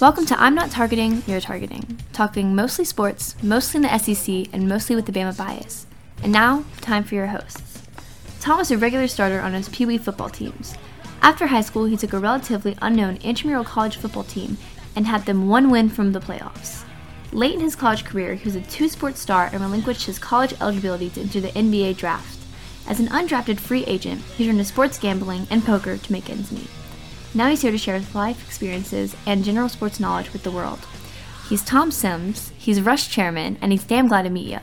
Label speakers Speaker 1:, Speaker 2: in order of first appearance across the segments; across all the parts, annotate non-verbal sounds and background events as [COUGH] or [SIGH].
Speaker 1: Welcome to I'm Not Targeting, You're Targeting, talking mostly sports, mostly in the SEC, and mostly with the Bama bias. And now, time for your hosts. Tom was a regular starter on his Pee Wee football teams. After high school, he took a relatively unknown intramural college football team and had them one win from the playoffs. Late in his college career, he was a two sport star and relinquished his college eligibility to enter the NBA draft. As an undrafted free agent, he turned to sports gambling and poker to make ends meet. Now he's here to share his life experiences and general sports knowledge with the world. He's Tom Sims, he's Rush chairman, and he's damn glad to meet you.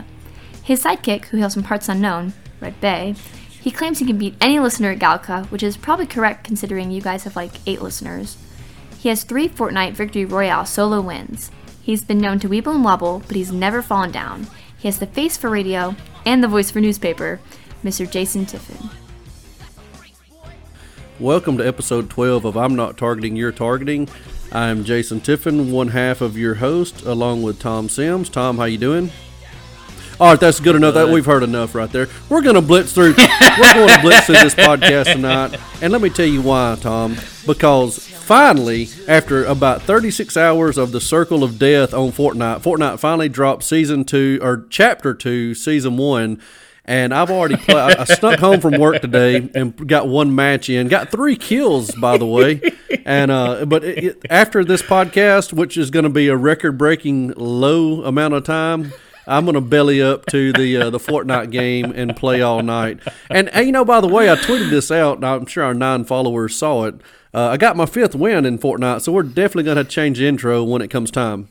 Speaker 1: His sidekick, who hails from parts unknown, Red Bay, he claims he can beat any listener at Galca, which is probably correct considering you guys have like eight listeners. He has three Fortnite Victory Royale solo wins. He's been known to weeble and wobble, but he's never fallen down. He has the face for radio and the voice for newspaper, Mr. Jason Tiffin.
Speaker 2: Welcome to episode 12 of I'm Not Targeting, You're Targeting. I'm Jason Tiffin, one half of your host, along with Tom Sims. Tom, how you doing? All right, that's good enough. That we've heard enough right there. We're going to blitz through. [LAUGHS] we're going to blitz through this podcast tonight, and let me tell you why, Tom. Because finally, after about 36 hours of the Circle of Death on Fortnite, Fortnite finally dropped season two or chapter two, season one. And I've already played. I I snuck home from work today and got one match in. Got three kills, by the way. And uh, but it, it, after this podcast, which is going to be a record-breaking low amount of time, I'm going to belly up to the uh, the Fortnite game and play all night. And, and you know, by the way, I tweeted this out. And I'm sure our nine followers saw it. Uh, I got my fifth win in Fortnite, so we're definitely going to change the intro when it comes time.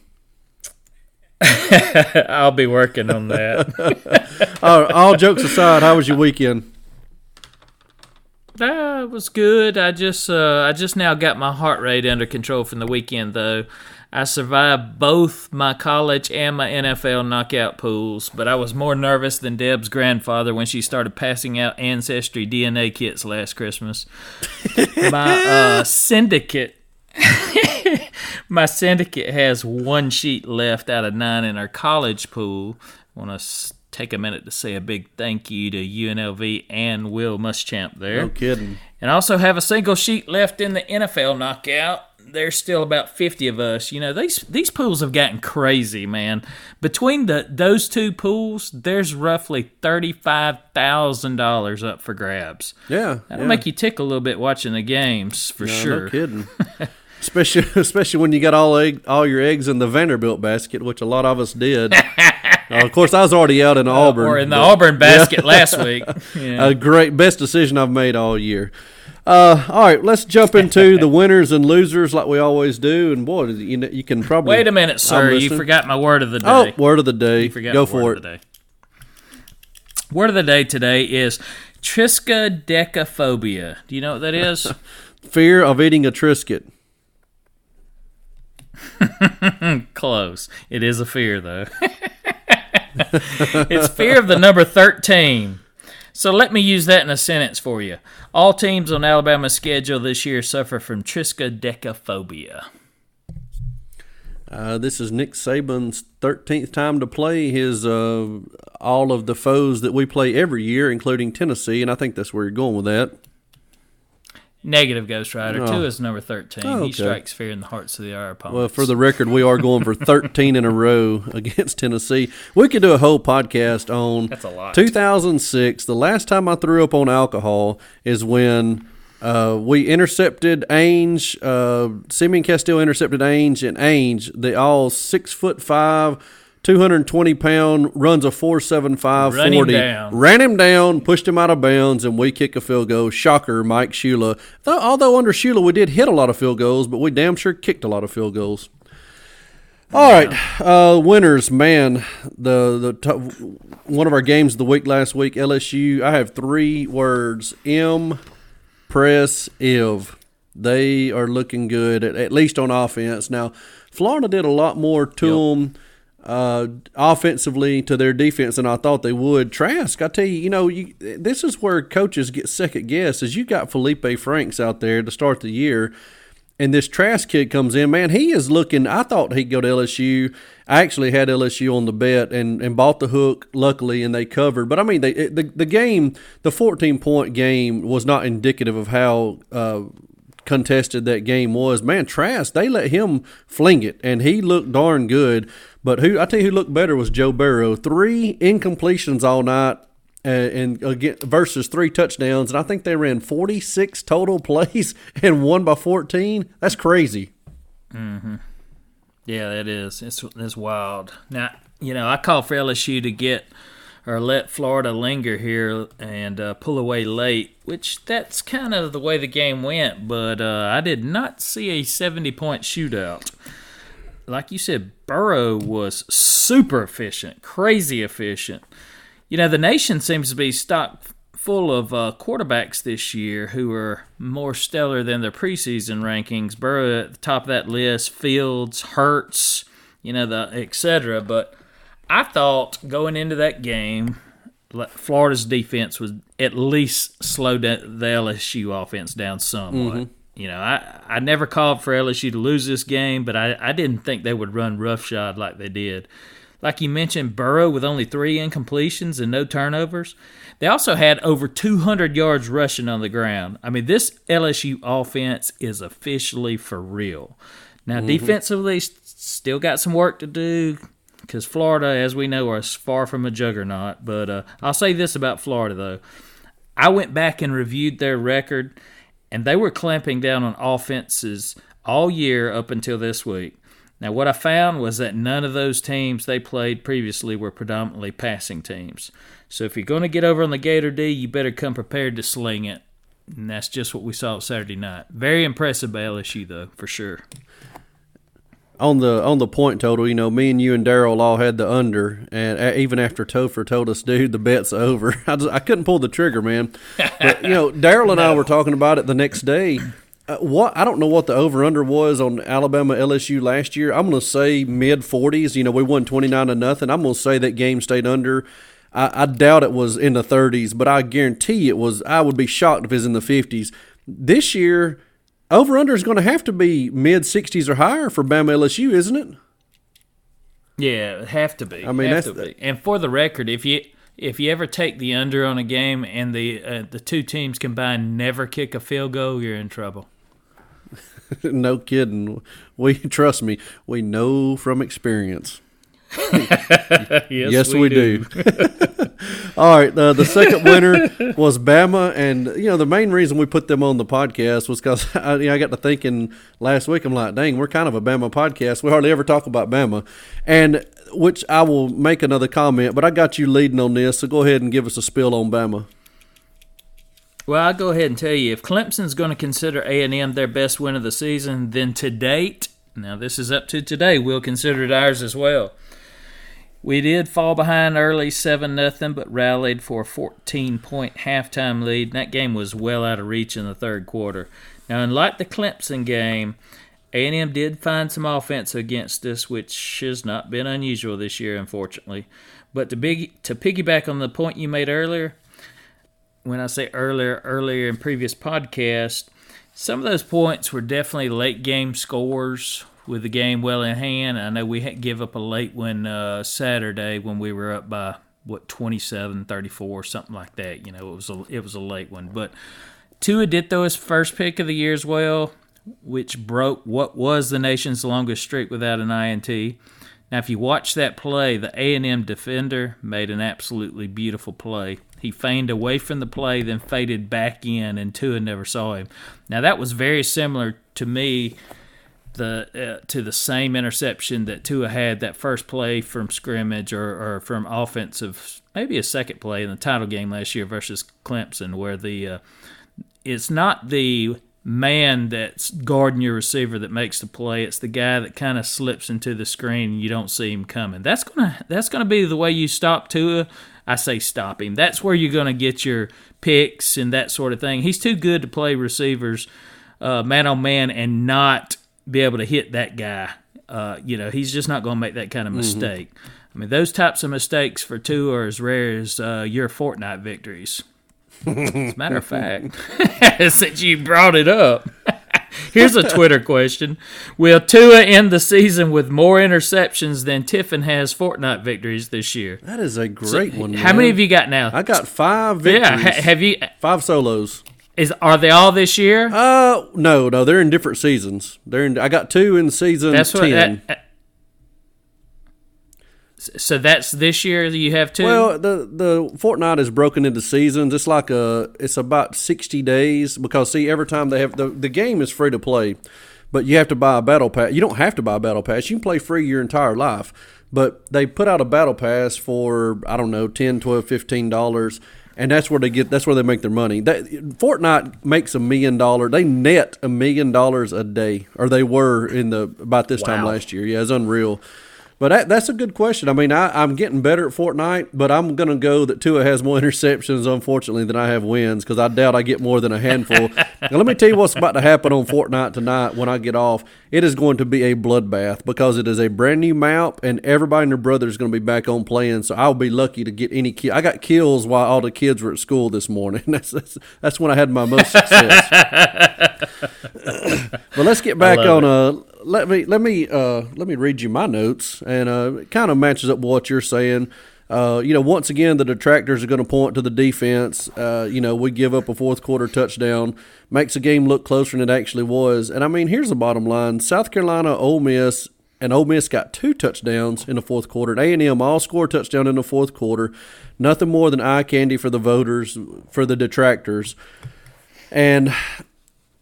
Speaker 3: I'll be working on that. [LAUGHS]
Speaker 2: All, right, all jokes aside, how was your weekend?
Speaker 3: that was good. I just uh, I just now got my heart rate under control from the weekend though. I survived both my college and my NFL knockout pools, but I was more nervous than Deb's grandfather when she started passing out ancestry DNA kits last Christmas. [LAUGHS] my uh, syndicate my syndicate has one sheet left out of nine in our college pool. I want to take a minute to say a big thank you to UNLV and Will Muschamp there.
Speaker 2: No kidding.
Speaker 3: And also have a single sheet left in the NFL knockout. There's still about 50 of us. You know, these these pools have gotten crazy, man. Between the those two pools, there's roughly $35,000 up for grabs.
Speaker 2: Yeah,
Speaker 3: That'll
Speaker 2: yeah.
Speaker 3: make you tick a little bit watching the games, for
Speaker 2: No,
Speaker 3: sure.
Speaker 2: No kidding. [LAUGHS] especially, [LAUGHS] especially when you got all egg, all your eggs in the Vanderbilt basket, which a lot of us did. [LAUGHS] Uh, of course, I was already out in Auburn.
Speaker 3: or in the
Speaker 2: but
Speaker 3: Auburn [LAUGHS] basket last week. Yeah.
Speaker 2: A great, best decision I've made all year. Uh, all right, let's jump into the winners and losers like we always do. And boy, you know, you can probably
Speaker 3: Wait a minute, sir. You forgot my word of the day.
Speaker 2: Oh, word of the day.
Speaker 3: You forgot
Speaker 2: Go for it.
Speaker 3: Of the day. Word of the day today is triskaidekaphobia. Do you know what that is?
Speaker 2: Fear of eating a Triscuit. [LAUGHS]
Speaker 3: Close. It is a fear, though. [LAUGHS] it's fear of the number 13. So let me use that in a sentence for you. All teams on Alabama's schedule this year suffer from triskaidekaphobia.
Speaker 2: Uh, this is Nick Saban's 13th time to play his uh, all of the foes that we play every year, including Tennessee, and I think that's where you're going with that.
Speaker 3: Negative Ghost Rider.
Speaker 2: Oh.
Speaker 3: Two is number 13.
Speaker 2: Oh, okay.
Speaker 3: He strikes fear in the hearts of the our opponents.
Speaker 2: Well, for the record, we are going for [LAUGHS] 13 in a row [LAUGHS] against Tennessee. We could do a whole podcast on
Speaker 3: That's a lot.
Speaker 2: 2006. The last time I threw up on alcohol is when uh, we intercepted Ainge. Uh, Simeon Castille intercepted Ainge, and Ainge, the all six foot five, 220 pound, runs a 475
Speaker 3: Run him
Speaker 2: 40.
Speaker 3: down.
Speaker 2: Ran him down, pushed him out of bounds, and we kick a field goal. Shocker, Mike Shula. Though, although under Shula we did hit a lot of field goals, but we damn sure kicked a lot of field goals. All right, uh, winners, man. The the top, one of our games of the week last week, LSU. I have three words: impressive. They are looking good, at, at least on offense. Now, Florida did a lot more to them uh, offensively to their defense than I thought they would. Trask, I tell you, you know, you, this is where coaches get second guess. Is you got Feleipe Franks out there to start the year, and this Trask kid comes in. Man, he is looking. I thought he'd go to LSU. I actually had LSU on the bet and, and bought the hook. Luckily, and they covered. But I mean, they, the the game, the fourteen point game, was not indicative of how. Uh, contested that game was. Man, Trask, they let him fling it, and he looked darn good. But who I tell you who looked better was Joe Burrow. Three incompletions all night. Uh, and again versus three touchdowns, and I think they ran forty six total [LAUGHS] plays and won by fourteen. That's crazy. Mm-hmm.
Speaker 3: Yeah, that is. It's it's wild. Now, you know, I call for LSU to get or let Florida linger here and uh, pull away late, which that's kind of the way the game went. But uh, I did not see a seventy point shootout. Like you said, Burrow was super efficient, crazy efficient. You know, the nation seems to be stocked full of uh, quarterbacks this year who are more stellar than their preseason rankings. Burrow at the top of that list, Fields, Hurts, you know, the etc. But I thought going into that game, Florida's defense was at least slow down the LSU offense down somewhat. Mm-hmm. You know, I, I never called for LSU to lose this game, but I, I didn't think they would run roughshod like they did. Like you mentioned, Burrow with only three incompletions and no turnovers. They also had over 200 yards rushing on the ground. I mean, this LSU offense is officially for real. Now, mm-hmm. defensively, s- still got some work to do because Florida, as we know, are far from a juggernaut. But uh, I'll say this about Florida, though. I went back and reviewed their record, and they were clamping down on offenses all year up until this week. Now, what I found was that none of those teams they played previously were predominantly passing teams. So if you're going to get over on the Gator D, you better come prepared to sling it. And that's just what we saw Saturday night. Very impressive by LSU, though, for sure.
Speaker 2: On the on the point total, you know, me and you and Daryl all had the under, and uh, even after Topher told us, dude, the bet's over. [LAUGHS] I just I couldn't pull the trigger, man. But you know, [LAUGHS] Daryl and I were talking about it the next day. Uh, what I don't know what the over under was on Alabama LSU last year. I'm going to say mid 40s. You know, we won 29 to nothing. I'm going to say that game stayed under. I, I doubt it was in the 30s, but I guarantee it was. I would be shocked if it was in the 50s. This year, over under is going to have to be mid 60s or higher for Bama LSU, isn't it?
Speaker 3: Yeah, have to be.
Speaker 2: I mean,
Speaker 3: have
Speaker 2: that's
Speaker 3: to be. And for the record, if you if you ever take the under on a game and the uh, the two teams combined never kick a field goal, you're in trouble. [LAUGHS]
Speaker 2: no kidding. We trust me. We know from experience. [LAUGHS] Yes, we, do. [LAUGHS] All right. Uh, the second winner was Bama, and you know the main reason we put them on the podcast was because [LAUGHS] I, you know, I got to thinking last week. I'm like, dang, we're kind of a Bama podcast. We hardly ever talk about Bama, and which I will make another comment. But I got you leading on this, so go ahead and give us a spill on Bama.
Speaker 3: Well, I'll go ahead and tell you if Clemson's going to consider A and M their best win of the season, then to date, now this is up to today, we'll consider it ours as well. We did fall behind early seven nothing, but rallied for a 14 point halftime lead. And That game was well out of reach in the third quarter. Now, unlike the Clemson game, A&M did find some offense against us, which has not been unusual this year, unfortunately. But to big to piggyback on the point you made earlier, when I say earlier, earlier in previous podcast, some of those points were definitely late game scores with the game well in hand. I know we give up a late one uh, Saturday when we were up by what 27, 34, something like that. You know, it was a it was a late one, but Tua did throw his first pick of the year as well, which broke what was the nation's longest streak without an INT. Now, if you watch that play, the A&M defender made an absolutely beautiful play. He feigned away from the play, then faded back in, and Tua never saw him. Now, that was very similar to me the uh, to the same interception that Tua had that first play from scrimmage or, or from offensive, maybe a second play in the title game last year versus Clemson, where the uh, it's not the man that's guarding your receiver that makes the play. It's the guy that kind of slips into the screen and you don't see him coming. That's gonna that's gonna be the way you stop Tua. I say stop him. That's where you're gonna get your picks and that sort of thing. He's too good to play receivers uh, man on man and not be able to hit that guy. Uh, you know, he's just not going to make that kind of mistake. I mean, those types of mistakes for two are as rare as uh, your Fortnite victories. as a matter of fact, [LAUGHS] since you brought it up, [LAUGHS] here's a Twitter question: Will Tua end the season with more interceptions than Tiffin has Fortnite victories this year?
Speaker 2: That is a great one.
Speaker 3: How many have you got now?
Speaker 2: I got five
Speaker 3: yeah,
Speaker 2: victories.
Speaker 3: ha- have you?
Speaker 2: five solos.
Speaker 3: Is are they all this year?
Speaker 2: Uh, no, no, they're in different seasons. They're in. I got two in season
Speaker 3: That's what.
Speaker 2: ten.
Speaker 3: that- so that's this year that you have two.
Speaker 2: Well, the the Fortnite is broken into seasons. It's like a it's about sixty days because see every time they have the the game is free to play, but you have to buy a battle pass. You don't have to buy a battle pass. You can play free your entire life, but they put out a battle pass for I don't know 10 12 15 dollars. And that's where they get. That's where they make their money. That, Fortnite makes a million dollar. They net a million dollars a day, or they were in the about this time last year. Yeah, it's unreal. But that, that's a good question. I mean, I, I'm getting better at Fortnite, but I'm going to go that Tua has more [LAUGHS] interceptions, unfortunately, than I have wins because I doubt I get more than a handful. [LAUGHS] now, let me tell you what's about to happen on Fortnite tonight when I get off. It is going to be a bloodbath because it is a brand new map, and everybody and their brother is going to be back on playing. So I'll be lucky to get any kill. I got kills while all the kids were at school this morning. [LAUGHS] That's that's, that's when I had my most success. But let's get back on. Uh, let me let me uh, let me read you my notes, and uh, it kind of matches up what you're saying. Uh, you know, once again, the detractors are going to point to the defense. Uh, you know, we give up a fourth quarter touchdown, makes the game look closer than it actually was. And I mean, here's the bottom line: South Carolina, Ole Miss, and Ole Miss got two touchdowns in the fourth quarter. And A and M all scored a touchdown in the fourth quarter. Nothing more than eye candy for the voters, for the detractors. And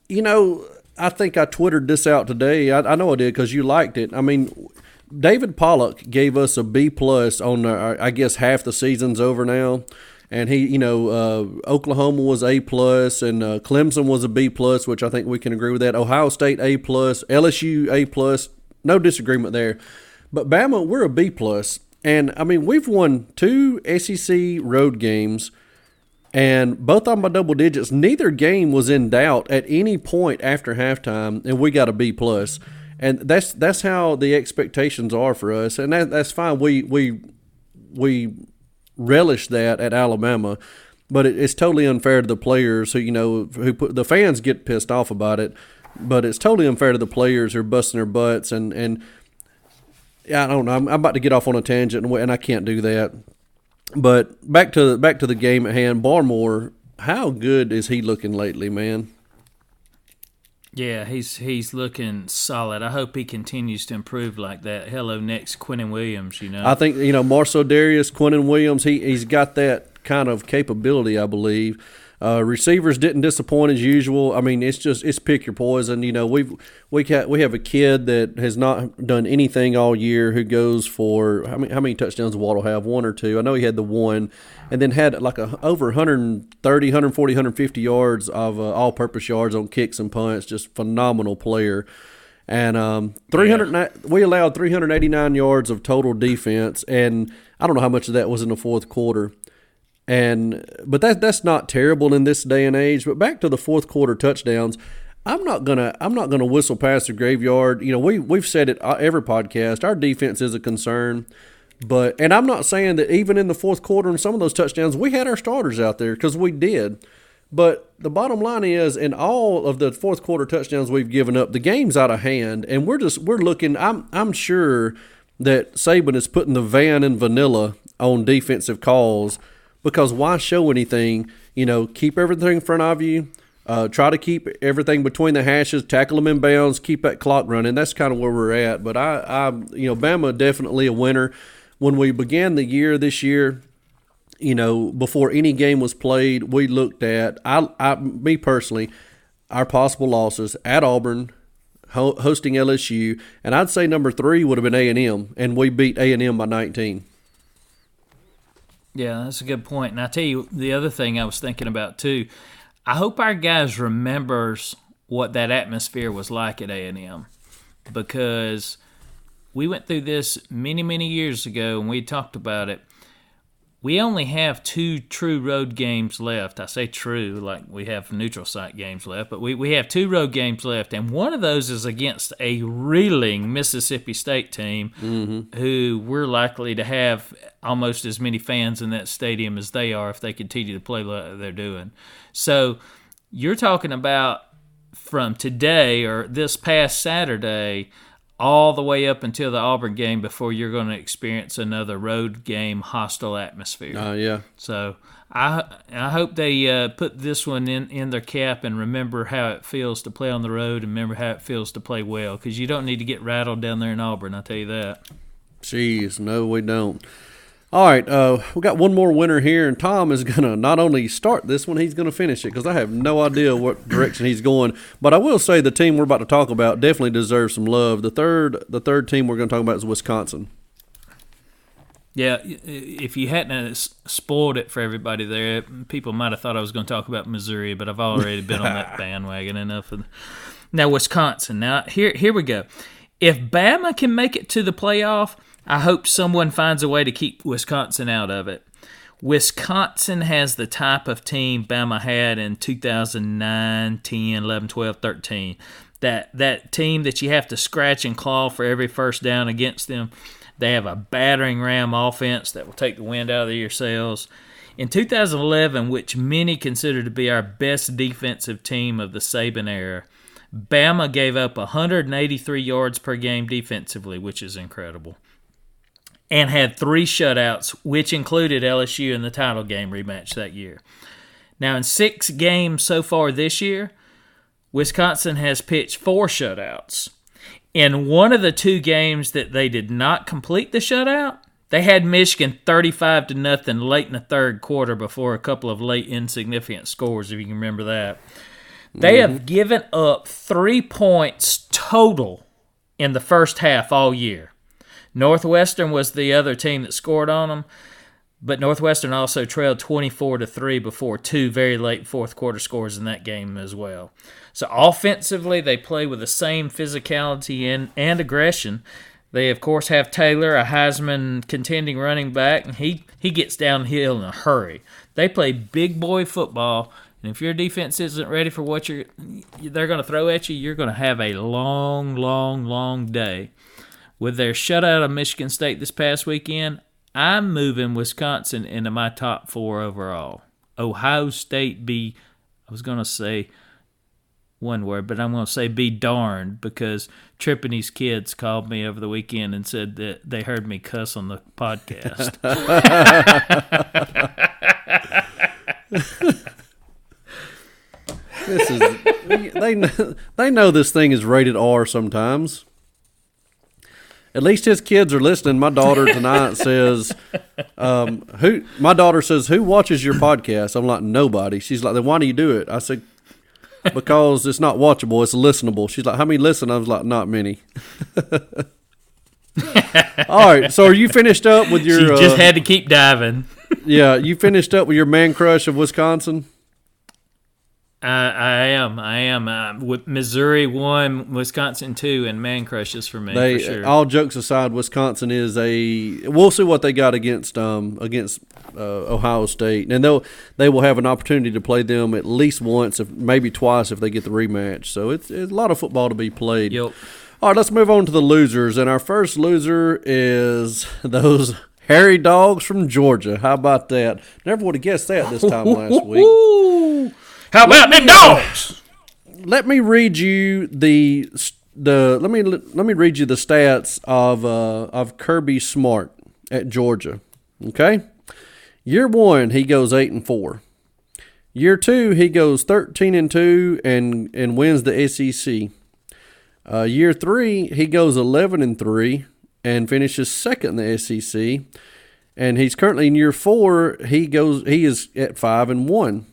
Speaker 2: you know, I think I twittered this out today. I, I know I did because you liked it. I mean, David Pollack gave us a B plus on the, I guess half the season's over now, and he, you know, uh, Oklahoma was A plus, and uh, Clemson was a B plus, which I think we can agree with that. Ohio State A plus, LSU A plus, no disagreement there. But Bama, we're a B plus, and I mean we've won two SEC road games and both them by double digits. Neither game was in doubt at any point after halftime, and we got a B plus. And that's that's how the expectations are for us, and that, that's fine. We we we relish that at Alabama, but it, it's totally unfair to the players who you know who put the fans get pissed off about it, but it's totally unfair to the players who are busting their butts and and. Yeah, I don't know. I'm, I'm about to get off on a tangent, and I can't do that. But back to back to the game at hand, Barmore. How good is he looking lately, man?
Speaker 3: Yeah, he's he's looking solid. I hope he continues to improve like that. Hello, next Quinnen Williams. You know,
Speaker 2: I think you know Marcell Dareus, Quinnen Williams. He he's got that kind of capability, I believe. Uh, receivers didn't disappoint as usual. I mean, it's just it's pick your poison. You know, we've we ca- we have a kid that has not done anything all year who goes for how many how many touchdowns did Waddle have? One or two? I know he had the one, and then had like a over 130, 140, 150 yards of uh, all-purpose yards on kicks and punts. Just phenomenal player. And um, 300, we allowed 389 yards of total defense, and I don't know how much of that was in the fourth quarter. And but that that's not terrible in this day and age. But back to the fourth quarter touchdowns, I'm not gonna I'm not gonna whistle past the graveyard. You know, we we've said it uh, every podcast. Our defense is a concern. But and I'm not saying that even in the fourth quarter and some of those touchdowns, we had our starters out there because we did. But the bottom line is, in all of the fourth quarter touchdowns we've given up, the game's out of hand, and we're just we're looking. I'm I'm sure that Saban is putting the van and vanilla on defensive calls because why show anything? You know, keep everything in front of you. Uh, try to keep everything between the hashes, tackle them in bounds, keep that clock running. That's kind of where we're at. But I, I, you know, Bama definitely a winner. When we began the year this year, you know, before any game was played, we looked at I, I me personally, our possible losses at Auburn, ho- hosting LSU, and I'd say number three would have been A and M, and we beat A and M by 19.
Speaker 3: Yeah, that's a good point. And I tell you, the other thing I was thinking about too, I hope our guys remembers what that atmosphere was like at A and M, because we went through this many many years ago and we talked about it. We only have two true road games left. I say true, like we have neutral site games left, but we, we have two road games left, and one of those is against a reeling Mississippi State team mm-hmm. who we're likely to have almost as many fans in that stadium as they are if they continue to play like they're doing. So you're talking about from today or this past Saturday all the way up until the Auburn game before you're going to experience another road game hostile atmosphere.
Speaker 2: Uh, yeah.
Speaker 3: So I I hope they uh, put this one in, in their cap and remember how it feels to play on the road and remember how it feels to play well because you don't need to get rattled down there in Auburn. I tell you that.
Speaker 2: Jeez, no, we don't. All right, uh, we got one more winner here, and Tom is gonna not only start this one, he's gonna finish it because I have no idea what [LAUGHS] direction he's going. But I will say the team we're about to talk about definitely deserves some love. The third, the third team we're gonna talk about is Wisconsin.
Speaker 3: Yeah, if you hadn't uh, spoiled it for everybody there, people might have thought I was going to talk about Missouri, but I've already been on that [LAUGHS] bandwagon enough. Of now Wisconsin. Now here here we go. If Bama can make it to the playoff, I hope someone finds a way to keep Wisconsin out of it. Wisconsin has the type of team Bama had in 2009, 10, 11, 12, 13. That that team that you have to scratch and claw for every first down against them. They have a battering ram offense that will take the wind out of your sails. In 2011, which many consider to be our best defensive team of the Saban era, Bama gave up 183 yards per game defensively, which is incredible and had three shutouts, which included LSU in the title game rematch that year. Now, in six games so far this year, Wisconsin has pitched four shutouts. In one of the two games that they did not complete the shutout, they had Michigan 35 to nothing late in the third quarter before a couple of late insignificant scores, if you can remember that. They have mm-hmm. given up three points total in the first half all year. Northwestern was the other team that scored on them, but Northwestern also trailed 24 to 3 before two very late fourth quarter scores in that game as well. So offensively, they play with the same physicality and, and aggression. They of course have Taylor, a Heisman contending running back, and he he gets downhill in a hurry. They play big boy football, and if your defense isn't ready for what you're they're going to throw at you, you're going to have a long, long, long day. With their shutout of Michigan State this past weekend, I'm moving Wisconsin into my top four overall. Ohio State be, I was going to say one word, but I'm going to say be darned because Trippine's kids called me over the weekend and said that they heard me cuss on the podcast. [LAUGHS] [LAUGHS]
Speaker 2: This is they know, they know this thing is rated R sometimes. At least his kids are listening. My daughter [LAUGHS] tonight says, um, "Who?" My daughter says, "Who watches your podcast?" I'm like, "Nobody." She's like, "Then why do you do it?" I said, "Because it's not watchable. It's listenable." She's like, "How many listen?" I was like, "Not many." [LAUGHS] All right. So, are you finished up with your?
Speaker 3: she just
Speaker 2: uh,
Speaker 3: had to keep diving.
Speaker 2: yeah, you finished up with your man crush of Wisconsin.
Speaker 3: I, I am. I am. Uh, with Missouri one, Wisconsin two, and man crushes for me
Speaker 2: They
Speaker 3: for sure.
Speaker 2: all jokes aside, Wisconsin is a. We'll see what they got against um against uh, Ohio State, and they'll they will have an opportunity to play them at least once, if maybe twice, if they get the rematch. So it's, it's a lot of football to be played.
Speaker 3: Yep.
Speaker 2: All right, let's move on to the losers, and our first loser is [LAUGHS] those hairy dogs from Georgia. How about that? Never would have guessed that this time last week. [LAUGHS]
Speaker 3: How about them dogs?
Speaker 2: let me read you the the let me let me read you the stats of uh, of Kirby Smart at Georgia. Okay, year one he goes eight and four. Year two he goes thirteen and two and and wins the SEC. Uh, year three he goes eleven and three and finishes second in the SEC. And he's currently in year four. He goes. He is at five and one.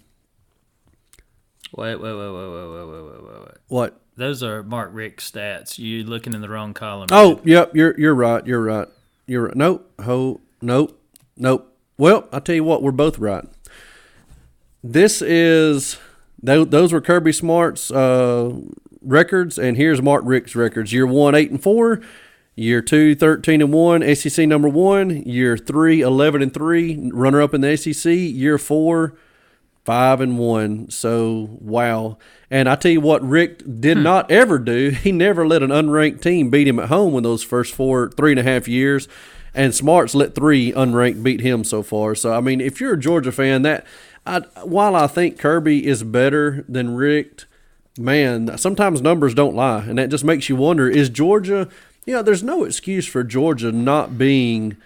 Speaker 3: Wait, wait, wait, wait, wait, wait, wait, wait, wait, wait.
Speaker 2: What?
Speaker 3: Those are Mark Richt stats. You looking in the wrong column.
Speaker 2: Oh, yep. You're you're right. You're right. You're right. Nope. Ho. Nope. Nope. Well, I tell you what, we're both right. This is tho- those were Kirby Smart's uh, records, and here's Mark Richt's records. Year one, eight and four. Year two, 13 and one. SEC number one. Year three, 11 and three. Runner up in the SEC. Year four, five and one. So wow. And I tell you what, Richt did not ever do. [LAUGHS] He never let an unranked team beat him at home in those first four, three and a half years. And Smarts let three unranked beat him so far. So I mean, if you're a Georgia fan, that I, while I think Kirby is better than Richt, man, sometimes numbers don't lie, and that just makes you wonder: Is Georgia? You know, there's no excuse for Georgia not being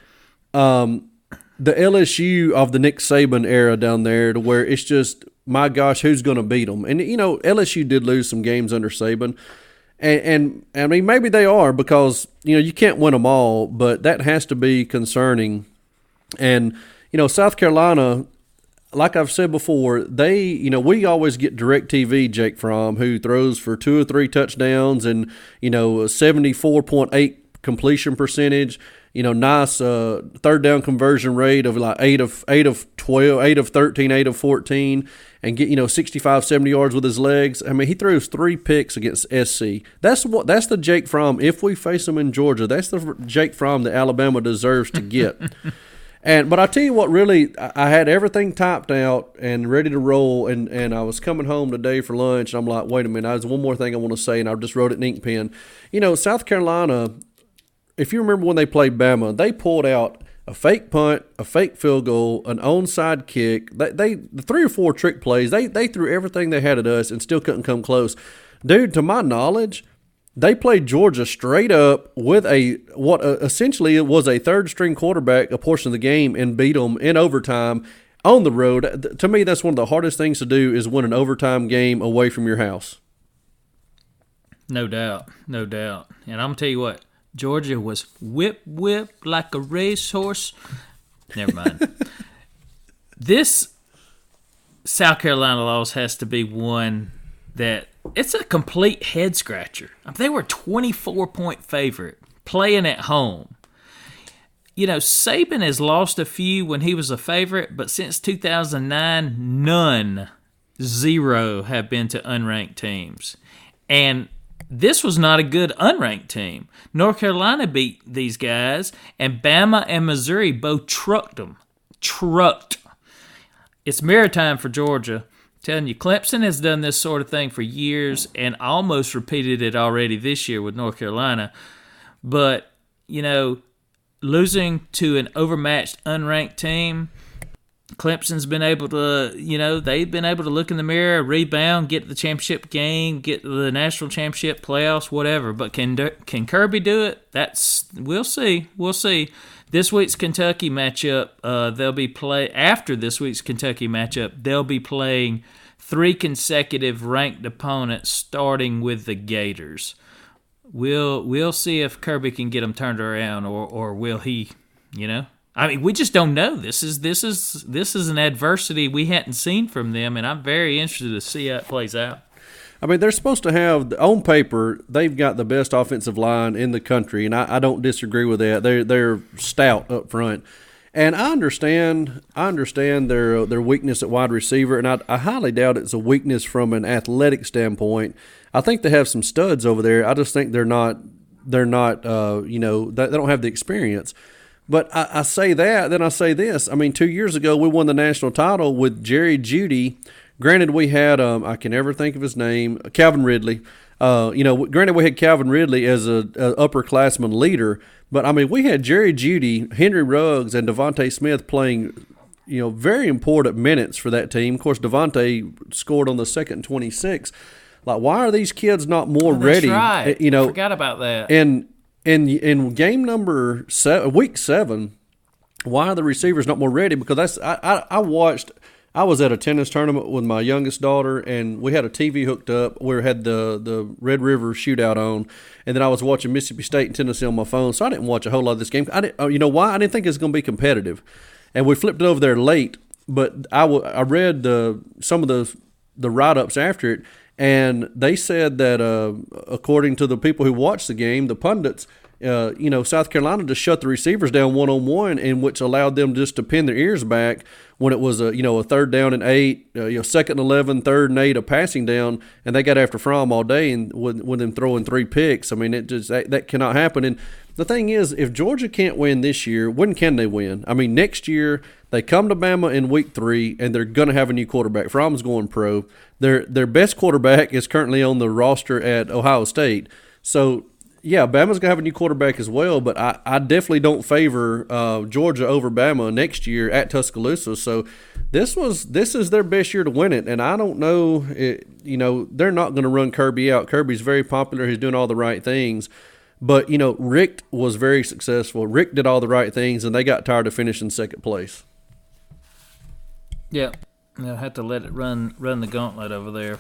Speaker 2: um, the LSU of the Nick Saban era down there, to where it's just, my gosh, who's going to beat them? And you know, LSU did lose some games under Saban, and, and I mean maybe they are because you know you can't win them all, but that has to be concerning. And you know, South Carolina, like I've said before, they, you know, we always get direct TV Jake Fromm, who throws for two or three touchdowns and, you know, 74.8 completion percentage, you know, nice uh, third down conversion rate of like 8 of 8 of 12, 8 of 13, 8 of 14 and get, you know, 65 70 yards with his legs. I mean, he throws 3 picks against SC. That's what that's the Jake Fromm if we face him in Georgia. That's the Jake Fromm that Alabama deserves to get. [LAUGHS] And but I tell you what, really, I had everything typed out and ready to roll, and and I was coming home today for lunch, and I'm like, wait a minute, I there's one more thing I want to say, and I just wrote it in ink pen. You know, South Carolina, if you remember when they played Bama, they pulled out a fake punt, a fake field goal, an onside kick. They, they the three or four trick plays. They they threw everything they had at us and still couldn't come close. Dude, to my knowledge, they played Georgia straight up with a what uh, essentially it was a third string quarterback a portion of the game and beat them in overtime on the road. To me, that's one of the hardest things to do is win an overtime game away from your house.
Speaker 3: No doubt, no doubt. And I'm gonna tell you what, Georgia was whip whip like a racehorse. Never mind. [LAUGHS] this South Carolina loss has to be one that it's a complete head scratcher. They were 24 point favorite playing at home. You know, Saban has lost a few when he was a favorite, but since 2009, none, zero have been to unranked teams. And this was not a good unranked team. North Carolina beat these guys, and Bama and Missouri both trucked them. Trucked. It's maritime for Georgia. telling you, Clemson has done this sort of thing for years and almost repeated it already this year with North Carolina. But, you know, losing to an overmatched, unranked team, Clemson's been able to, you know, they've been able to look in the mirror, rebound, get the championship game, get the national championship playoffs, whatever. But can can Kirby do it? That's we'll see. We'll see. This week's Kentucky matchup, uh, they'll be play after this week's Kentucky matchup. They'll be playing three consecutive ranked opponents, starting with the Gators. We'll we'll see if Kirby can get them turned around, or or will he? You know, I mean, we just don't know. This is this is this is an adversity we hadn't seen from them, and I'm very interested to see how it plays out.
Speaker 2: I mean, they're supposed to have on paper they've got the best offensive line in the country, and I, I don't disagree with that. They're they're stout up front, and I understand I understand their their weakness at wide receiver, and I, I highly doubt it's a weakness from an athletic standpoint. I think they have some studs over there. I just think they're not they're not uh, you know they, they don't have the experience. But I, I say that, then I say this. I mean, two years ago we won the national title with Jerry Jeudy. Granted, we had um, I can never think of his name, Calvin Ridley. Uh, you know, granted we had Calvin Ridley as a, a upperclassman leader, but I mean we had Jerry Jeudy, Henry Ruggs, and DeVonta Smith playing, you know, very important minutes for that team. Of course, DeVonta scored on the second twenty six. Like, why are these kids not more
Speaker 3: Oh, That's
Speaker 2: ready?
Speaker 3: right.
Speaker 2: You know, I
Speaker 3: forgot about that.
Speaker 2: in in in game number seven, week seven, why are the receivers not more ready? Because that's I, I, I watched. I was at a tennis tournament with my youngest daughter, and we had a TV hooked up. We had the the Red River shootout on, and then I was watching Mississippi State and Tennessee on my phone. So I didn't watch a whole lot of this game. I didn't. oh, You know why? I didn't think it was going to be competitive, and we flipped it over there late. But I, w- I read the some of the the write ups after it, and they said that uh, according to the people who watched the game, the pundits. Uh, you know, South Carolina just shut the receivers down one on one, and which allowed them just to pin their ears back when it was a you know a third down and eight, uh, you know second and 11, third and eight, a passing down, and they got after Fromm all day, and with, with them throwing three picks, I mean it just that, that cannot happen. And the thing is, if Georgia can't win this year, when can they win? I mean next year they come to Bama in week three, and they're going to have a new quarterback. Fromm's going pro. Their their best quarterback is currently on the roster at Ohio State, so yeah, Bama's gonna have a new quarterback as well, but I, I definitely don't favor uh, Georgia over Bama next year at Tuscaloosa. So this was this is their best year to win it, and I don't know, it, you know, they're not going to run Kirby out. Kirby's very popular; he's doing all the right things. But you know, Richt was very successful. Richt did all the right things, and they got tired of finishing second place.
Speaker 3: Yeah, I'll have to let it run run the gauntlet over there.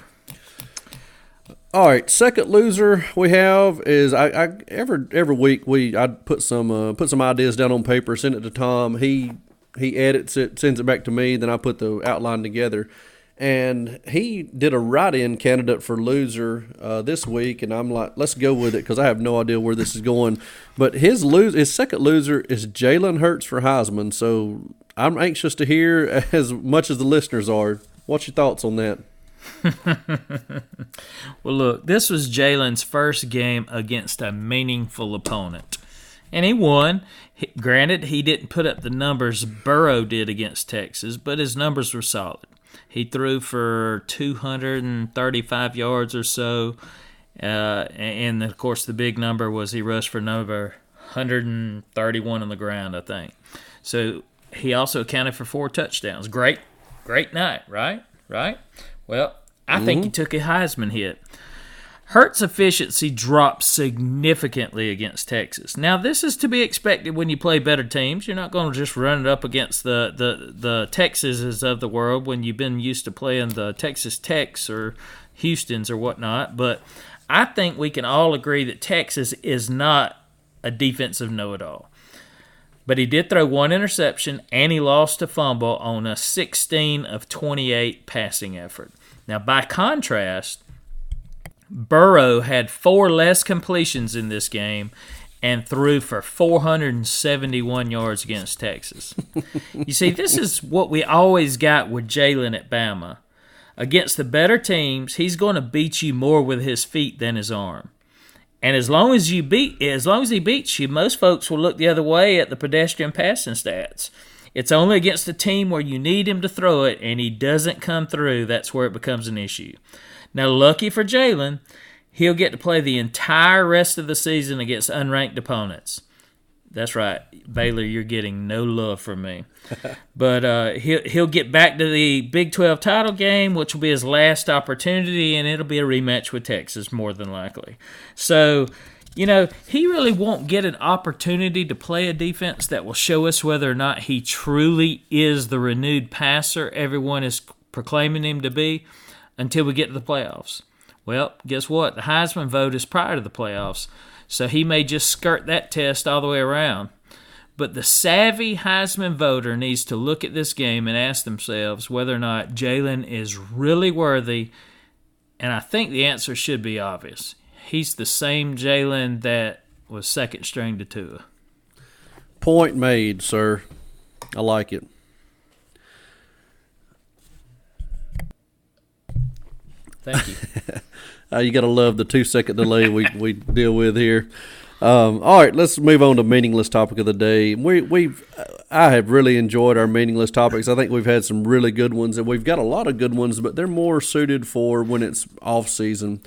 Speaker 2: All right, second loser we have is I, I every every week we I put some uh, put some ideas down on paper, send it to Tom. He he edits it, sends it back to me, then I put the outline together. And he did a write-in candidate for loser uh, this week, and I'm like, let's go with it because I have no idea where this is going. But his lose, his second loser is Jalen Hurts for Heisman. So I'm anxious to hear [LAUGHS] as much as the listeners are. What's your thoughts on that? [LAUGHS]
Speaker 3: Well, look, this was Jalen's first game against a meaningful opponent. And he won. He- granted, he didn't put up the numbers Burrow did against Texas, but his numbers were solid. He threw for 235 yards or so. Uh, and of course, the big number was he rushed for number 131 on the ground, I think. So he also accounted for four touchdowns. Great, great night, right? Right? Well, I think he took a Heisman hit. Hurts efficiency dropped significantly against Texas. Now, this is to be expected when you play better teams. You're not going to just run it up against the, the, the Texases of the world when you've been used to playing the Texas Techs or Houston's or whatnot. But I think we can all agree that Texas is not a defensive know it all. But he did throw one interception and he lost a fumble on a 16 of 28 passing effort. Now, by contrast, Burrow had four less completions in this game and threw for 471 yards against Texas. you see, this is what we always got with Jalen at Bama. Against the better teams, he's going to beat you more with his feet than his arm. And as long as you beat, as long as he beats you, most folks will look the other way at the pedestrian passing stats. It's only against a team where you need him to throw it and he doesn't come through that's where it becomes an issue. Now, lucky for Jalen, he'll get to play the entire rest of the season against unranked opponents. That's right, Baylor. You're getting no love from me, [LAUGHS] but uh, he'll he'll get back to the Big 12 title game, which will be his last opportunity, and it'll be a rematch with Texas more than likely. So, you know, he really won't get an opportunity to play a defense that will show us whether or not he truly is the renewed passer everyone is proclaiming him to be until we get to the playoffs. Well, guess what? The Heisman vote is prior to the playoffs, so he may just skirt that test all the way around. But the savvy Heisman voter needs to look at this game and ask themselves whether or not Jalen is really worthy. And I think the answer should be obvious. He's the same Jalen that was second string to Tua.
Speaker 2: Point made, sir. I like it.
Speaker 3: Thank you. [LAUGHS]
Speaker 2: Uh, you got to love the two second delay we, we deal with here. Um, all right, let's move on to meaningless topic of the day. We we've I have really enjoyed our meaningless topics. I think we've had some really good ones, and we've got a lot of good ones, but they're more suited for when it's off season.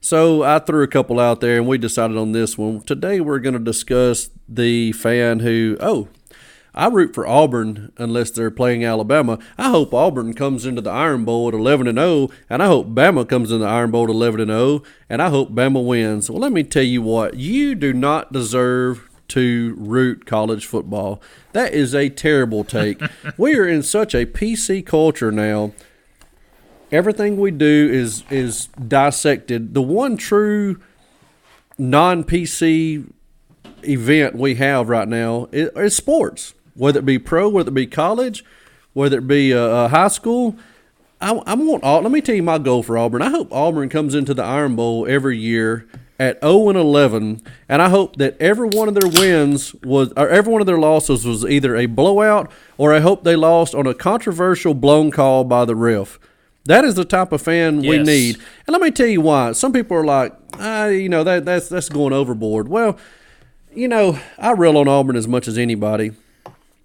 Speaker 2: So I threw a couple out there, and we decided on this one. Today we're going to discuss the fan who oh I root for Auburn unless they're playing Alabama. I hope Auburn comes into the Iron Bowl at 11 and 0, and I hope Bama comes in the Iron Bowl at 11 and 0, and I hope Bama wins. Well, let me tell you what, you do not deserve to root college football. That is a terrible take. [LAUGHS] we are in such a PC culture now. Everything we do is is dissected. The one true non PC event we have right now is, is sports, whether it be pro, whether it be college, whether it be uh, uh, high school. I, I want all. Let me tell you my goal for Auburn. I hope Auburn comes into the Iron Bowl every year at 0 and 11, and I hope that every one of their wins was, or every one of their losses was either a blowout or I hope they lost on a controversial blown call by the ref. That is the type of fan we need. And let me tell you why. Some people are like, ah, you know, that that's that's going overboard. Well, you know, I reel on Auburn as much as anybody.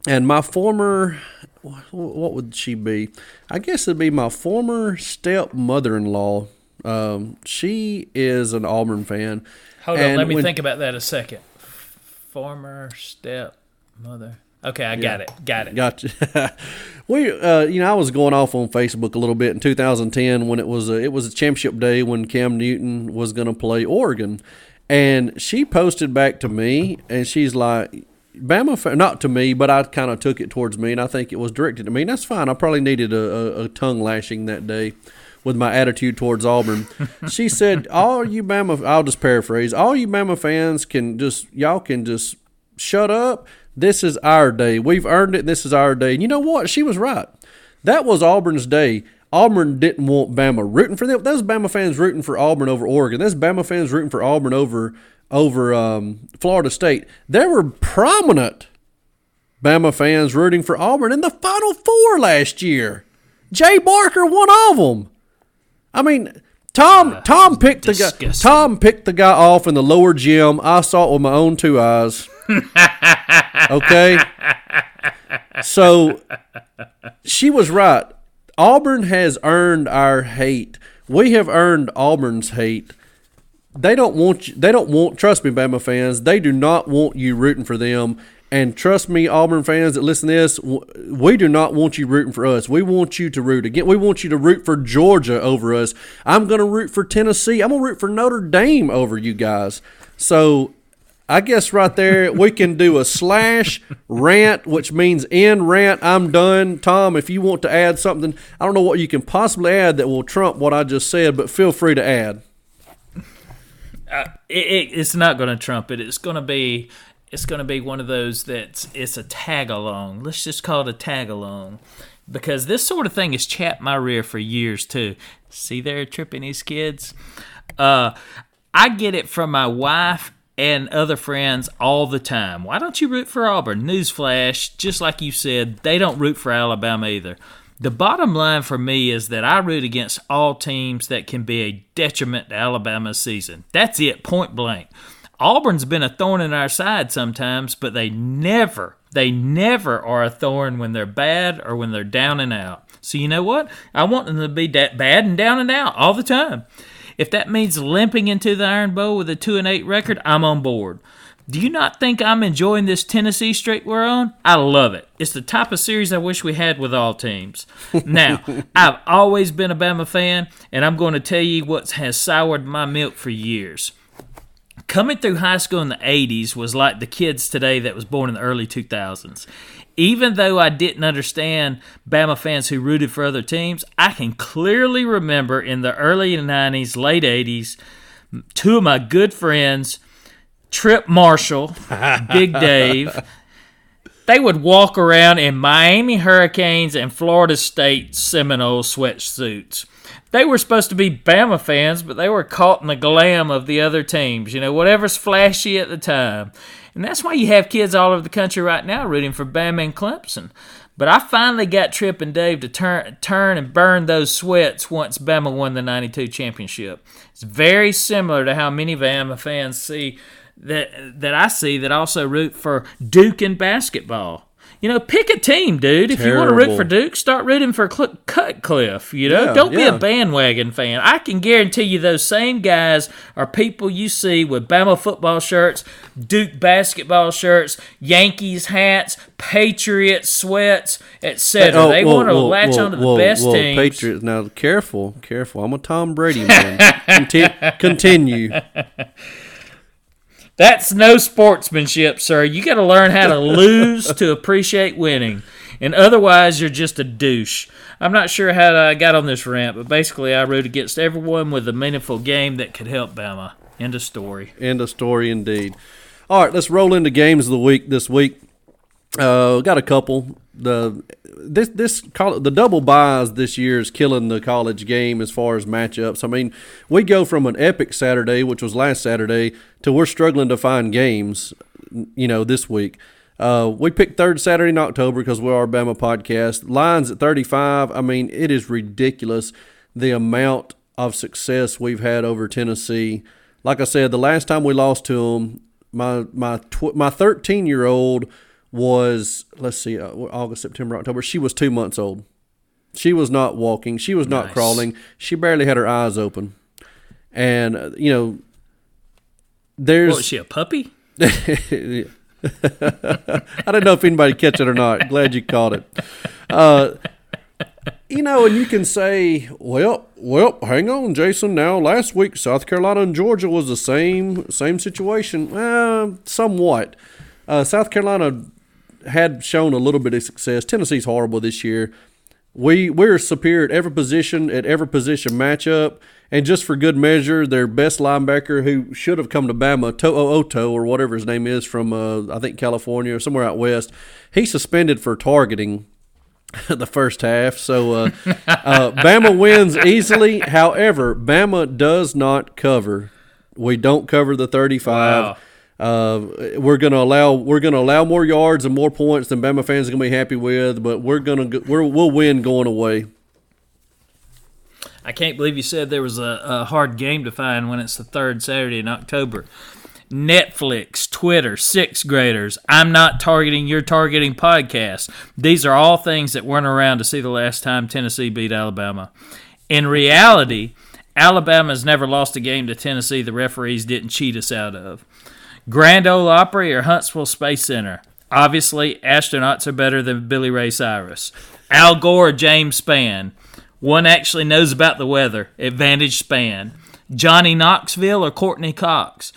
Speaker 2: And my former, what would she be? I guess it'd be my former step mother in law. Um, she is an Auburn fan.
Speaker 3: Hold on, let me
Speaker 2: when-
Speaker 3: think about that a second. Former step mother. Okay, I got it. Got it.
Speaker 2: Gotcha. [LAUGHS] we, uh, you know, I was going off on Facebook a little bit in 2010 when it was a, it was a championship day when Cam Newton was going to play Oregon, and she posted back to me and she's like, "Bama, fa- not to me, but I kind of took it towards me, and I think it was directed to me. And that's fine. I probably needed a, a, a tongue lashing that day." With my attitude towards Auburn, [LAUGHS] she said, "All you Bama, I'll just paraphrase. All you Bama fans can just y'all can just shut up. This is our day. We've earned it. This is our day. And you know what? She was right. That was Auburn's day. Auburn didn't want Bama rooting for them. Those Bama fans rooting for Auburn over Oregon. Those Bama fans rooting for Auburn over over um, Florida State. There were prominent Bama fans rooting for Auburn in the Final Four last year. Jay Barker, one of them. I mean, Tom Tom picked the guy. Tom picked the guy off in the lower gym. I saw it with my own two eyes. [LAUGHS] okay. So she was right. Auburn has earned our hate. We have earned Auburn's hate. They don't want you, they don't want trust me, Bama fans. They do not want you rooting for them. And trust me, Auburn fans that listen to this, we do not want you rooting for us. We want you to root again. We want you to root for Georgia over us. I'm going to root for Tennessee. I'm going to root for Notre Dame over you guys. So I guess right there we can do a slash rant, which means end rant. I'm done. Tom, if you want to add something, I don't know what you can possibly add that will trump what I just said, but feel free to add.
Speaker 3: It, it, it's not going to trump it. It's going to be it's going to be one of those that's it's a tag along. Let's just call it a tag along. Because this sort of thing has chapped my rear for years too. See there tripping these kids? Uh I get it from my wife and other friends all the time. Why don't you root for Auburn? Newsflash, just like you said, they don't root for Alabama either. The bottom line for me is that I root against all teams that can be a detriment to Alabama's season. That's it, point blank. Auburn's been a thorn in our side sometimes, but they never, they never are a thorn when they're bad or when they're down and out. So you know what? I want them to be that bad and down and out all the time. If that means limping into the Iron Bowl with a two and eight record, I'm on board. Do you not think I'm enjoying this Tennessee streak we're on? I love it. It's the type of series I wish we had with all teams. [LAUGHS] Now, I've always been a Bama fan, and I'm going to tell you what has soured my milk for years. Coming through high school in the 80s was like the kids today that was born in the early 2000s. Even though I didn't understand Bama fans who rooted for other teams, I can clearly remember in the early 90s, late 80s, two of my good friends, Trip Marshall, Big Dave, [LAUGHS] they would walk around in Miami Hurricanes and Florida State Seminole sweatsuits. They were supposed to be Bama fans, but they were caught in the glam of the other teams, you know, whatever's flashy at the time. And that's why you have kids all over the country right now rooting for Bama and Clemson. But I finally got Trip and Dave to turn turn and burn those sweats once Bama won the 92 championship. It's very similar to how many Bama fans see that that I see that also root for Duke in basketball. You know, pick a team, dude. If you want to root for Duke, start rooting for Cl- Cutcliffe. You know,
Speaker 2: Yeah,
Speaker 3: don't be a bandwagon fan. I can guarantee you those same guys are people you see with Bama football shirts, Duke basketball shirts, Yankees hats, Patriots sweats, etc.
Speaker 2: Oh,
Speaker 3: they
Speaker 2: whoa,
Speaker 3: want to
Speaker 2: whoa,
Speaker 3: latch
Speaker 2: whoa,
Speaker 3: onto the best
Speaker 2: whoa,
Speaker 3: teams.
Speaker 2: Patriots. Now, careful, careful. I'm a Tom Brady man. Conti- [LAUGHS] continue.
Speaker 3: That's no sportsmanship, sir. You got to learn how to [LAUGHS] lose to appreciate winning. And otherwise, you're just a douche. I'm not sure how I got on this rant, but basically, I root against everyone with a meaningful game that could help Bama. End of story.
Speaker 2: End of story, indeed. All right, let's roll into games of the week this week. Uh, got a couple. The this this the double buys this year is killing the college game as far as matchups. I mean, we go from an epic Saturday, which was last Saturday, to we're struggling to find games. You know, this week. Uh, we picked third Saturday in October because we're our Bama podcast. Lines at 35. I mean, it is ridiculous the amount of success we've had over Tennessee. Like I said, the last time we lost to them, my my tw- my 13 year old was let's see, uh, August, September, October. She was two months old. She was not walking. She was not
Speaker 3: Nice.
Speaker 2: crawling. She barely had her eyes open. And uh, you know, there's
Speaker 3: What was she a puppy? [LAUGHS]
Speaker 2: I don't know if anybody catch it or not. Glad you caught it. Uh, you know, and you can say, well, well, hang on, Jason. Now, last week, South Carolina and Georgia was the same same situation. Uh, somewhat. Uh, South Carolina had shown a little bit of success. Tennessee's horrible this year. We we're superior at every position at every position matchup, and just for good measure, their best linebacker who should have come to Bama, To'o Oto or whatever his name is from uh, I think California or somewhere out west, he's suspended for targeting [LAUGHS] the first half. So uh, uh, Bama wins easily. However, Bama does not cover. We don't cover the thirty-five.
Speaker 3: Wow.
Speaker 2: Uh, we're gonna allow we're gonna allow more yards and more points than Bama fans are gonna be happy with, but we're gonna we're, we'll win going away.
Speaker 3: I can't believe you said there was a, a hard game to find when it's the third Saturday in October. Netflix, Twitter, sixth graders. I'm not targeting your targeting podcast. These are all things that weren't around to see the last time Tennessee beat Alabama. In reality, Alabama's never lost a game to Tennessee the referees didn't cheat us out of. Grand Ole Opry or Huntsville Space Center. Obviously, astronauts are better than Billy Ray Cyrus. Al Gore or James Spann. One actually knows about the weather. Advantage Spann. Johnny Knoxville or Courteney Cox.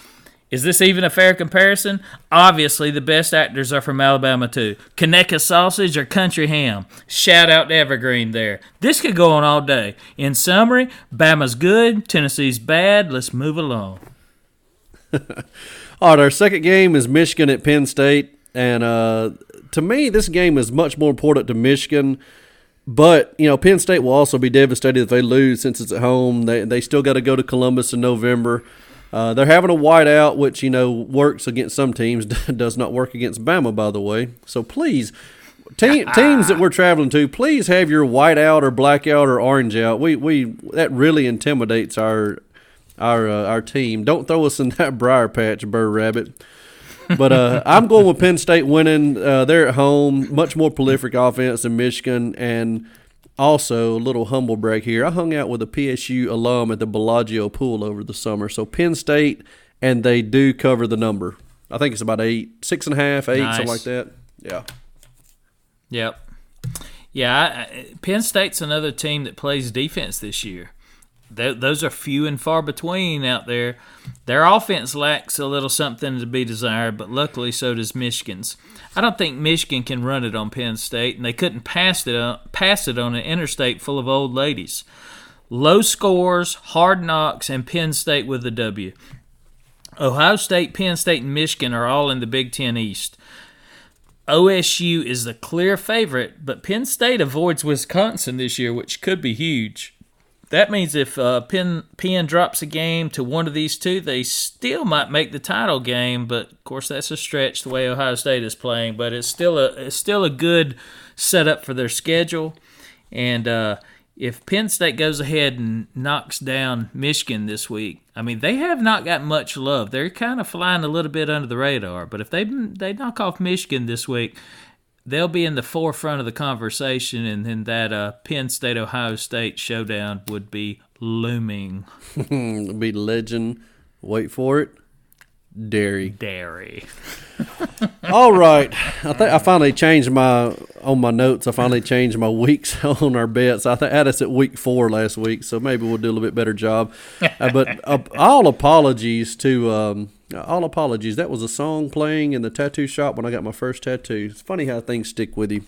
Speaker 3: Is this even a fair comparison? Obviously, the best actors are from Alabama too. Conecuh sausage or country ham. Shout out to Evergreen there. This could go on all day. In summary, Bama's good, Tennessee's bad. Let's move along. [LAUGHS]
Speaker 2: All right, our second game is Michigan at Penn State, and uh, to me, this game is much more important to Michigan. But you know, Penn State will also be devastated if they lose since it's at home. They they still got to go to Columbus in November. Uh, they're having a whiteout, which you know works against some teams, [LAUGHS] does not work against Bama, by the way. So please, te- [LAUGHS] teams that we're traveling to, please have your whiteout or blackout or orange out. We we that really intimidates our our uh, our team. Don't throw us in [LAUGHS] that briar patch, Br'er Rabbit. But uh, [LAUGHS] I'm going with Penn State winning. Uh, they're at home, much more prolific offense than Michigan, and also a little humble brag here. I hung out with a PSU alum at the Bellagio pool over the summer. So Penn State, and they do cover the number. I think it's about eight, six and a half, eight, something like that. Yeah.
Speaker 3: Yep. Yeah, I- Penn State's another team that plays defense this year. Th- those are few and far between out there. Their offense lacks a little something to be desired, but luckily so does Michigan's. I don't think Michigan can run it on Penn State, and they couldn't pass it on, pass it on an interstate full of old ladies. Low scores, hard knocks, and Penn State with a W. Ohio State, Penn State, and Michigan are all in the Big Ten East. OSU is the clear favorite, but Penn State avoids Wisconsin this year, which could be huge. That means if uh, Penn Penn drops a game to one of these two, they still might make the title game. But of course, that's a stretch the way Ohio State is playing. But it's still a it's still a good setup for their schedule. And uh, if Penn State goes ahead and knocks down Michigan this week, I mean they have not got much love. They're kind of flying a little bit under the radar. But if they they knock off Michigan this week, they'll be in the forefront of the conversation, and then that uh, Penn State Ohio State showdown would be looming.
Speaker 2: It'll [LAUGHS] be legend. Wait for it. Dairy.
Speaker 3: Dairy. [LAUGHS]
Speaker 2: All right. I think I finally changed my on my notes. I finally changed my weeks [LAUGHS] on our bets. I had us at week four last week, so maybe we'll do a little bit better job. Uh, but uh, all apologies to um, all apologies. That was a song playing in the tattoo shop when I got my first tattoo. It's funny how things stick with you.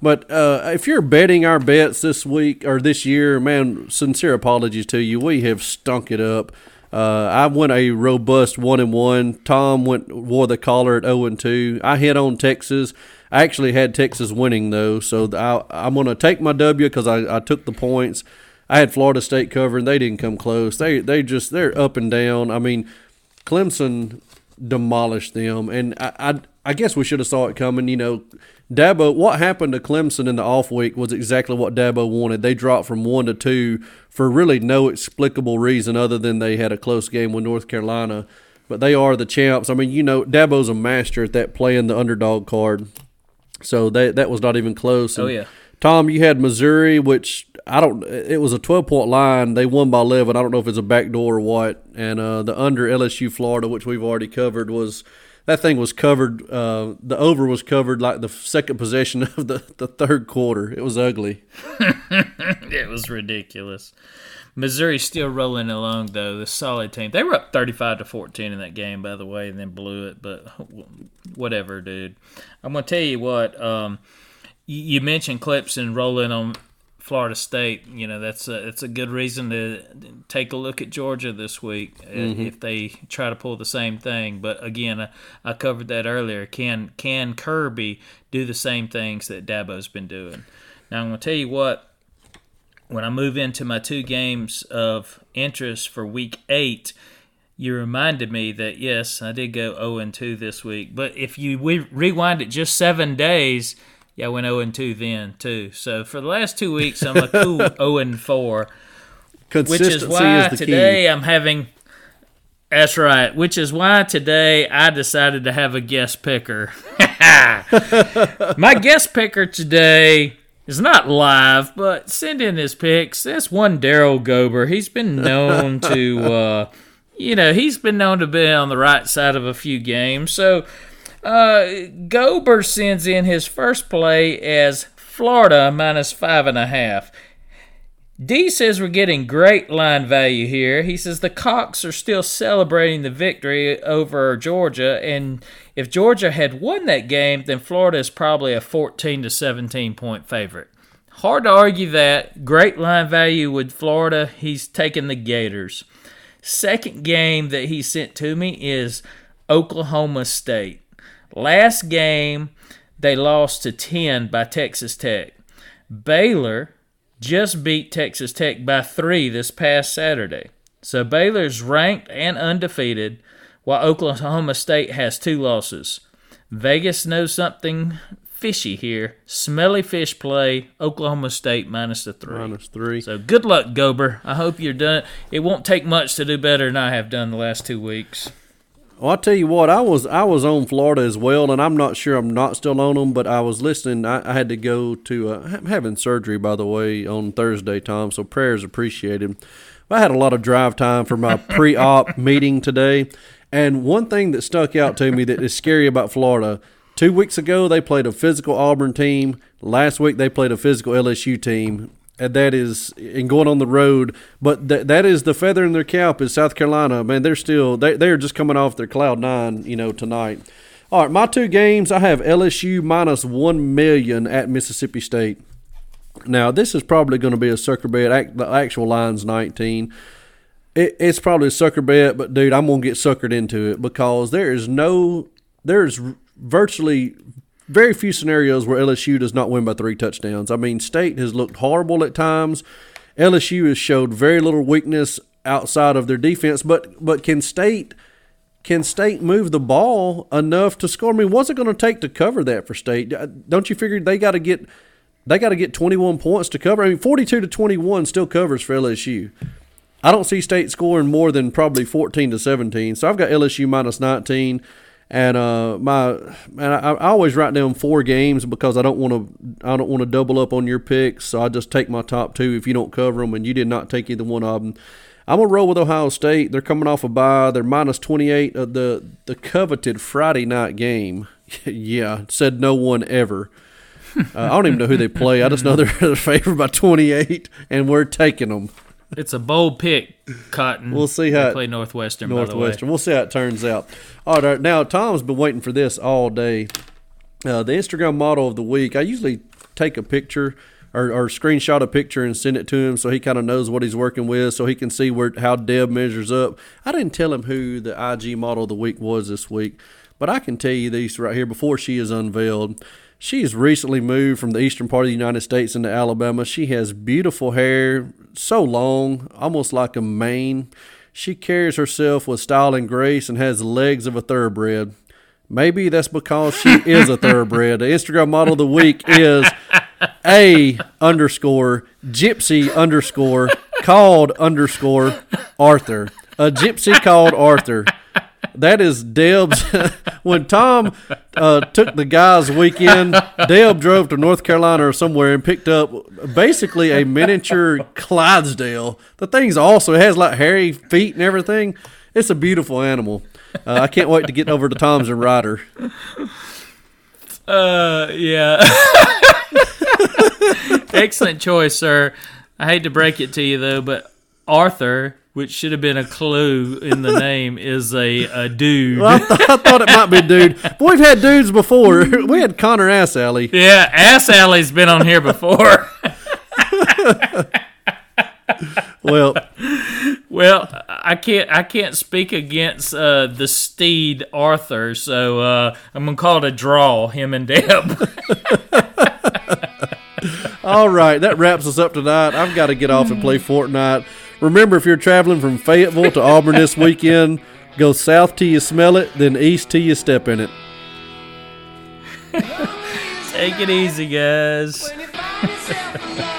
Speaker 2: But uh, if you're betting our bets this week or this year, man, sincere apologies to you. We have stunk it up. Uh, I went a robust one and one. Tom went wore the collar at zero and two. I hit on Texas. I actually had Texas winning though, so I, I'm going to take my W because I, I took the points. I had Florida State covering; they didn't come close. They they just they're up and down. I mean, Clemson demolished them, and I I, I guess we should have saw it coming. You know, Dabo. What happened to Clemson in the off week was exactly what Dabo wanted. They dropped from one to two for really no explicable reason other than they had a close game with North Carolina. But they are the champs. I mean, you know, Dabo's a master at that playing the underdog card. So that that was not even close.
Speaker 3: Oh, yeah.
Speaker 2: Tom, you had Missouri, which I don't. It was a twelve point line. They won by eleven. I don't know if it's a backdoor or what. And uh, the under LSU Florida, which we've already covered, was that thing was covered. Uh, the over was covered like the second possession [LAUGHS] of the, the third quarter. It was ugly. [LAUGHS]
Speaker 3: It was ridiculous. Missouri's still rolling along though. The solid team. They were up thirty-five to fourteen in that game, by the way, and then blew it. But [LAUGHS] whatever, dude. I'm gonna tell you what. Um, you, mentioned Clemson rolling on Florida State. You know that's a, it's a good reason to take a look at Georgia this week uh, if they try to pull the same thing. But again, I, I covered that earlier. Can can Kirby do the same things that Dabo's been doing? Now I'm gonna tell you what when I move into my two games of interest for week eight, you reminded me that yes, I did go 0 and 2 this week. But if you re- rewind it just seven days, yeah, I went 0 and 2 then too. So for the last two weeks, I'm a cool 0 [LAUGHS] and 4, which is why
Speaker 2: is
Speaker 3: today
Speaker 2: key.
Speaker 3: I'm having. That's right. Which is why today I decided to have a guest picker. [LAUGHS] My guest picker today is not live, but send in his picks. That's one Daryl Gober. He's been known to, [LAUGHS] uh, you know, he's been known to be on the right side of a few games. So uh, Gober sends in his first play as Florida minus five and a half. D says we're getting great line value here. He says the Cocks are still celebrating the victory over Georgia, and if Georgia had won that game, then Florida is probably a 14 to 17 point favorite. Hard to argue that. Great line value with Florida. He's taking the Gators. Second game that he sent to me is Oklahoma State. Last game, they lost to 10 by Texas Tech. Baylor just beat Texas Tech by three this past Saturday. So Baylor's ranked and undefeated, while Oklahoma State has two losses. Vegas knows something fishy here. Smelly fish play. Oklahoma State minus the three.
Speaker 2: Minus three.
Speaker 3: So good luck, Gober. I hope you're done. It won't take much to do better than I have done the last two weeks.
Speaker 2: Well, I tell you what, I was I was on Florida as well, and I'm not sure I'm not still on them, but I was listening. I, I had to go to uh, I'm having surgery by the way on Thursday, Tom. So prayers appreciated. I had a lot of drive time for my pre-op [LAUGHS] meeting today, and one thing that stuck out to me that is scary about Florida. Two weeks ago, they played a physical Auburn team. Last week, they played a physical LSU team and that is in going on the road. But that that is the feather in their cap is South Carolina. Man, they're still they they're just coming off their cloud nine, you know, tonight. All right, my two games. I have LSU minus one million at Mississippi State. Now this is probably going to be a sucker bet. The actual line's nineteen. It, it's probably a sucker bet, but dude, I'm gonna get suckered into it because there is no, there's virtually very few scenarios where LSU does not win by three touchdowns. I mean, State has looked horrible at times. LSU has showed very little weakness outside of their defense, but but can State can State move the ball enough to score? I mean, what's it going to take to cover that for State? Uh, don't you figure they got to get they got to get 21 points to cover? I mean, 42 to 21 still covers for LSU. I don't see State scoring more than probably 14 to 17. So I've got LSU minus 19. And uh, my man, I, I always write down four games because I don't want to. I don't want to double up on your picks. So I just take my top two if you don't cover them, and you did not take either one of them. I'm gonna roll with Ohio State. They're coming off a bye. They're minus 28 of the the coveted Friday night game. [LAUGHS] yeah, said no one ever. Uh, I don't even know who they play. I just know [LAUGHS] they're favored by 28, and we're taking them.
Speaker 3: It's a bold pick, Cotton.
Speaker 2: We'll see how it-
Speaker 3: play Northwestern. By the way.
Speaker 2: Northwestern. We'll see how it turns out. All right, now Tom's been waiting for this all day. Uh, the Instagram model of the week. I usually take a picture or, or screenshot a picture and send it to him so he kind of knows what he's working with, so he can see where how Deb measures up. I didn't tell him who the IG model of the week was this week, but I can tell you these right here before she is unveiled. She has recently moved from the eastern part of the United States into Alabama. She has beautiful hair, so long, almost like a mane. She carries herself with style and grace and has the legs of a thoroughbred. Maybe that's because she [LAUGHS] is a thoroughbred. The Instagram model of the week is a underscore gypsy underscore called underscore Arthur. A gypsy called Arthur. That is Deb's. [LAUGHS] when Tom uh, took the guys' weekend, Deb drove to North Carolina or somewhere and picked up basically a miniature Clydesdale. The thing's awesome. It has like hairy feet and everything. It's a beautiful animal. Uh, I can't wait to get over to Tom's and ride her.
Speaker 3: Uh, yeah. [LAUGHS] Excellent choice, sir. I hate to break it to you though, but Arthur, which should have been a clue in the [LAUGHS] name, is a, a dude.
Speaker 2: Well, I, th- I thought it might be dude. But [LAUGHS] we've had dudes before. [LAUGHS] We had Connor Ass Alley.
Speaker 3: Yeah, Ass Alley's been on here before.
Speaker 2: Well,
Speaker 3: well, I can't I can't speak against uh, the steed Arthur, so uh, I'm gonna call it a draw. Him and Deb.
Speaker 2: all right, that wraps us up tonight. I've got to get off and play Fortnite. Remember, if you're traveling from Fayetteville to Auburn this [LAUGHS] weekend, go south till you smell it, then east till you step in it.
Speaker 3: Take it easy, guys. [LAUGHS]